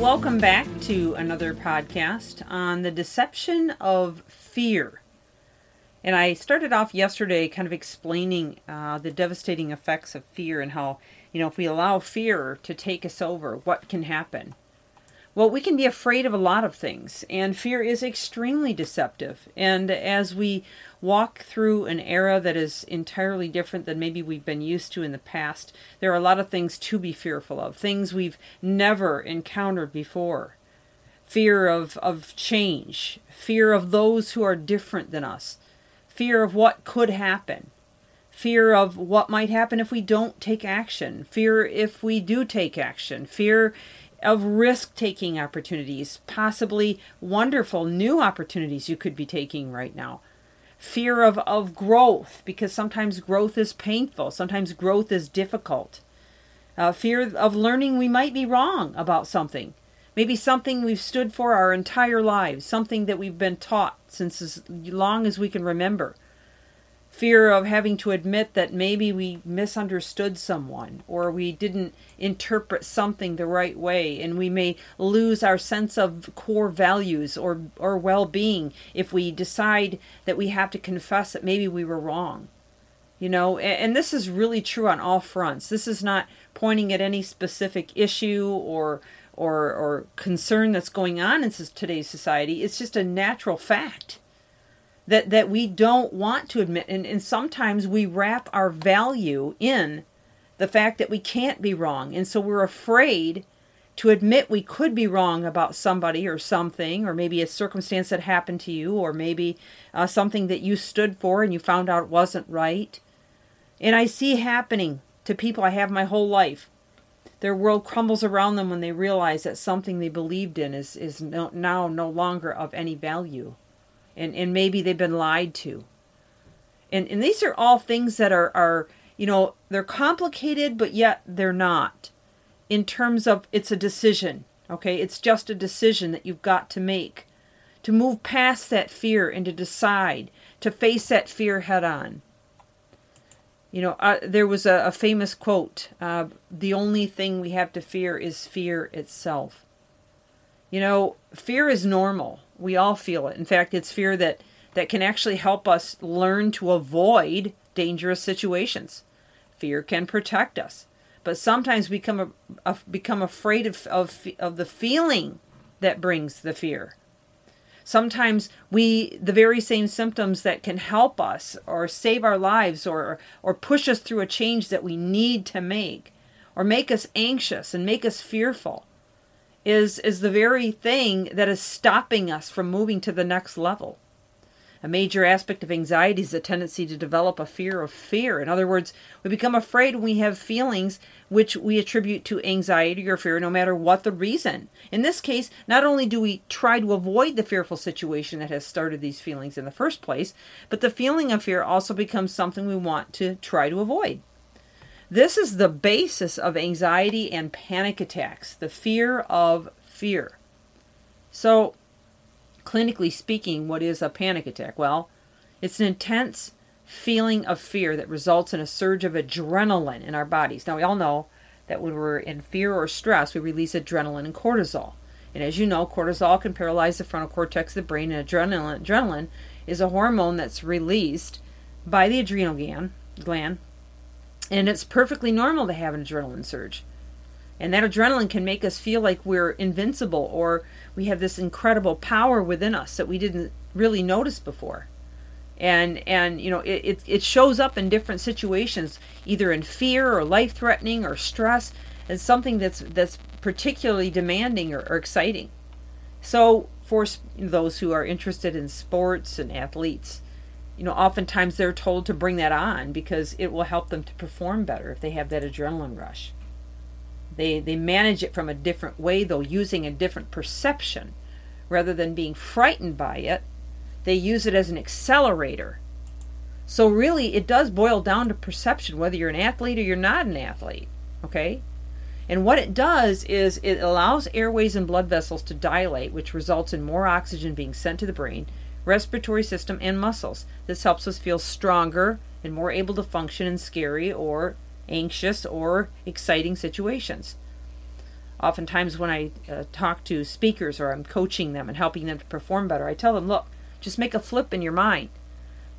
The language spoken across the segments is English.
Welcome back to another podcast on the deception of fear. And I started off yesterday kind of explaining uh, the devastating effects of fear and how, you know, if we allow fear to take us over, what can happen. Well, we can be afraid of a lot of things, and fear is extremely deceptive. And as we walk through an era that is entirely different than maybe we've been used to in the past, there are a lot of things to be fearful of, things we've never encountered before. Fear of, of change, fear of those who are different than us, fear of what could happen, fear of what might happen if we don't take action, fear if we do take action, fear of risk taking opportunities, possibly wonderful new opportunities you could be taking right now. Fear of, of growth, because sometimes growth is painful, sometimes growth is difficult. Uh, fear of learning we might be wrong about something. Maybe something we've stood for our entire lives, something that we've been taught since as long as we can remember fear of having to admit that maybe we misunderstood someone or we didn't interpret something the right way and we may lose our sense of core values or or well-being if we decide that we have to confess that maybe we were wrong. You know and, and this is really true on all fronts. This is not pointing at any specific issue or or or concern that's going on in today's society. It's just a natural fact that that we don't want to admit. And, and sometimes we wrap our value in the fact that we can't be wrong. And so we're afraid to admit we could be wrong about somebody or something or maybe a circumstance that happened to you or maybe uh, something that you stood for and you found out wasn't right. And i see happening to people i have my whole life. Their world crumbles around them when they realize that something they believed in is, is no, now no longer of any value and, and maybe they've been lied to. And, and these are all things that are, are, you know, they're complicated, but yet they're not in terms of it's a decision. Okay. It's just a decision that you've got to make to move past that fear and to decide to face that fear head on. You know, uh, there was a, a famous quote uh, The only thing we have to fear is fear itself. You know, fear is normal. We all feel it. In fact, it's fear that that can actually help us learn to avoid dangerous situations. Fear can protect us, but sometimes we become become afraid of, of of the feeling that brings the fear. Sometimes we the very same symptoms that can help us or save our lives or or push us through a change that we need to make or make us anxious and make us fearful is is the very thing that is stopping us from moving to the next level. A major aspect of anxiety is the tendency to develop a fear of fear. In other words, we become afraid when we have feelings which we attribute to anxiety or fear, no matter what the reason. In this case, not only do we try to avoid the fearful situation that has started these feelings in the first place, but the feeling of fear also becomes something we want to try to avoid. This is the basis of anxiety and panic attacks, the fear of fear. So, clinically speaking, what is a panic attack? Well, it's an intense feeling of fear that results in a surge of adrenaline in our bodies. Now, we all know that when we're in fear or stress, we release adrenaline and cortisol. And as you know, cortisol can paralyze the frontal cortex of the brain, and adrenaline, adrenaline is a hormone that's released by the adrenal gland, gland and it's perfectly normal to have an adrenaline surge. And that adrenaline can make us feel like we're invincible or we have this incredible power within us that we didn't really notice before. And and you know it, it, it shows up in different situations, either in fear or life threatening or stress, as something that's that's particularly demanding or, or exciting. So for those who are interested in sports and athletes, you know, oftentimes they're told to bring that on because it will help them to perform better if they have that adrenaline rush. They they manage it from a different way though, using a different perception rather than being frightened by it, they use it as an accelerator. So, really, it does boil down to perception, whether you're an athlete or you're not an athlete. Okay? And what it does is it allows airways and blood vessels to dilate, which results in more oxygen being sent to the brain, respiratory system, and muscles. This helps us feel stronger and more able to function in scary or anxious or exciting situations. Oftentimes, when I uh, talk to speakers or I'm coaching them and helping them to perform better, I tell them, look, just make a flip in your mind.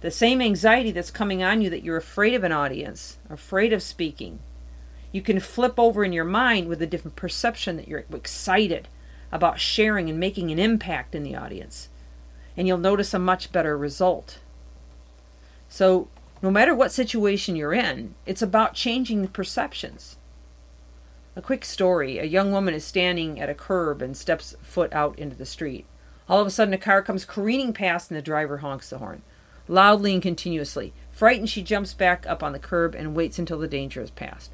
The same anxiety that's coming on you that you're afraid of an audience, afraid of speaking, you can flip over in your mind with a different perception that you're excited about sharing and making an impact in the audience. And you'll notice a much better result. So, no matter what situation you're in, it's about changing the perceptions. A quick story a young woman is standing at a curb and steps foot out into the street. All of a sudden, a car comes careening past and the driver honks the horn, loudly and continuously. Frightened, she jumps back up on the curb and waits until the danger is past.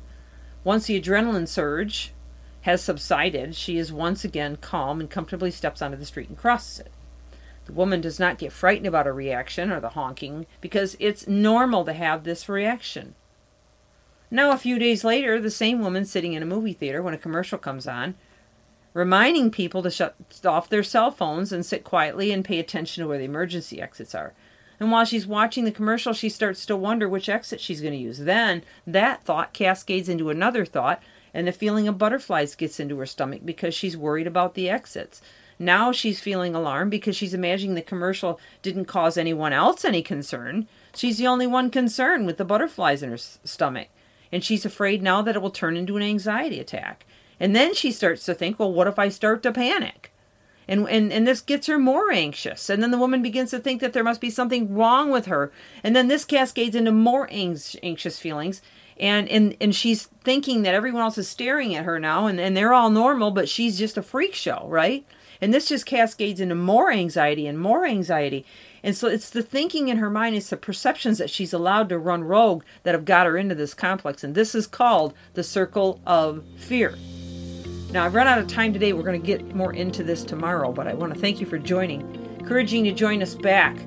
Once the adrenaline surge has subsided, she is once again calm and comfortably steps onto the street and crosses it. The woman does not get frightened about a reaction or the honking because it's normal to have this reaction. Now, a few days later, the same woman sitting in a movie theater when a commercial comes on, reminding people to shut off their cell phones and sit quietly and pay attention to where the emergency exits are. And while she's watching the commercial, she starts to wonder which exit she's going to use. Then that thought cascades into another thought, and the feeling of butterflies gets into her stomach because she's worried about the exits. Now she's feeling alarmed because she's imagining the commercial didn't cause anyone else any concern. She's the only one concerned with the butterflies in her stomach. And she's afraid now that it will turn into an anxiety attack. And then she starts to think, well, what if I start to panic? And, and and this gets her more anxious and then the woman begins to think that there must be something wrong with her and then this cascades into more anxious feelings and and and she's thinking that everyone else is staring at her now and, and they're all normal but she's just a freak show right and this just cascades into more anxiety and more anxiety and so it's the thinking in her mind it's the perceptions that she's allowed to run rogue that have got her into this complex and this is called the circle of fear now, I've run out of time today. We're going to get more into this tomorrow, but I want to thank you for joining. Encouraging you to join us back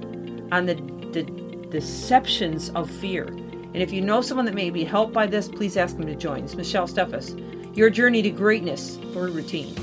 on the, the deceptions of fear. And if you know someone that may be helped by this, please ask them to join. It's Michelle Steffes, your journey to greatness through routine.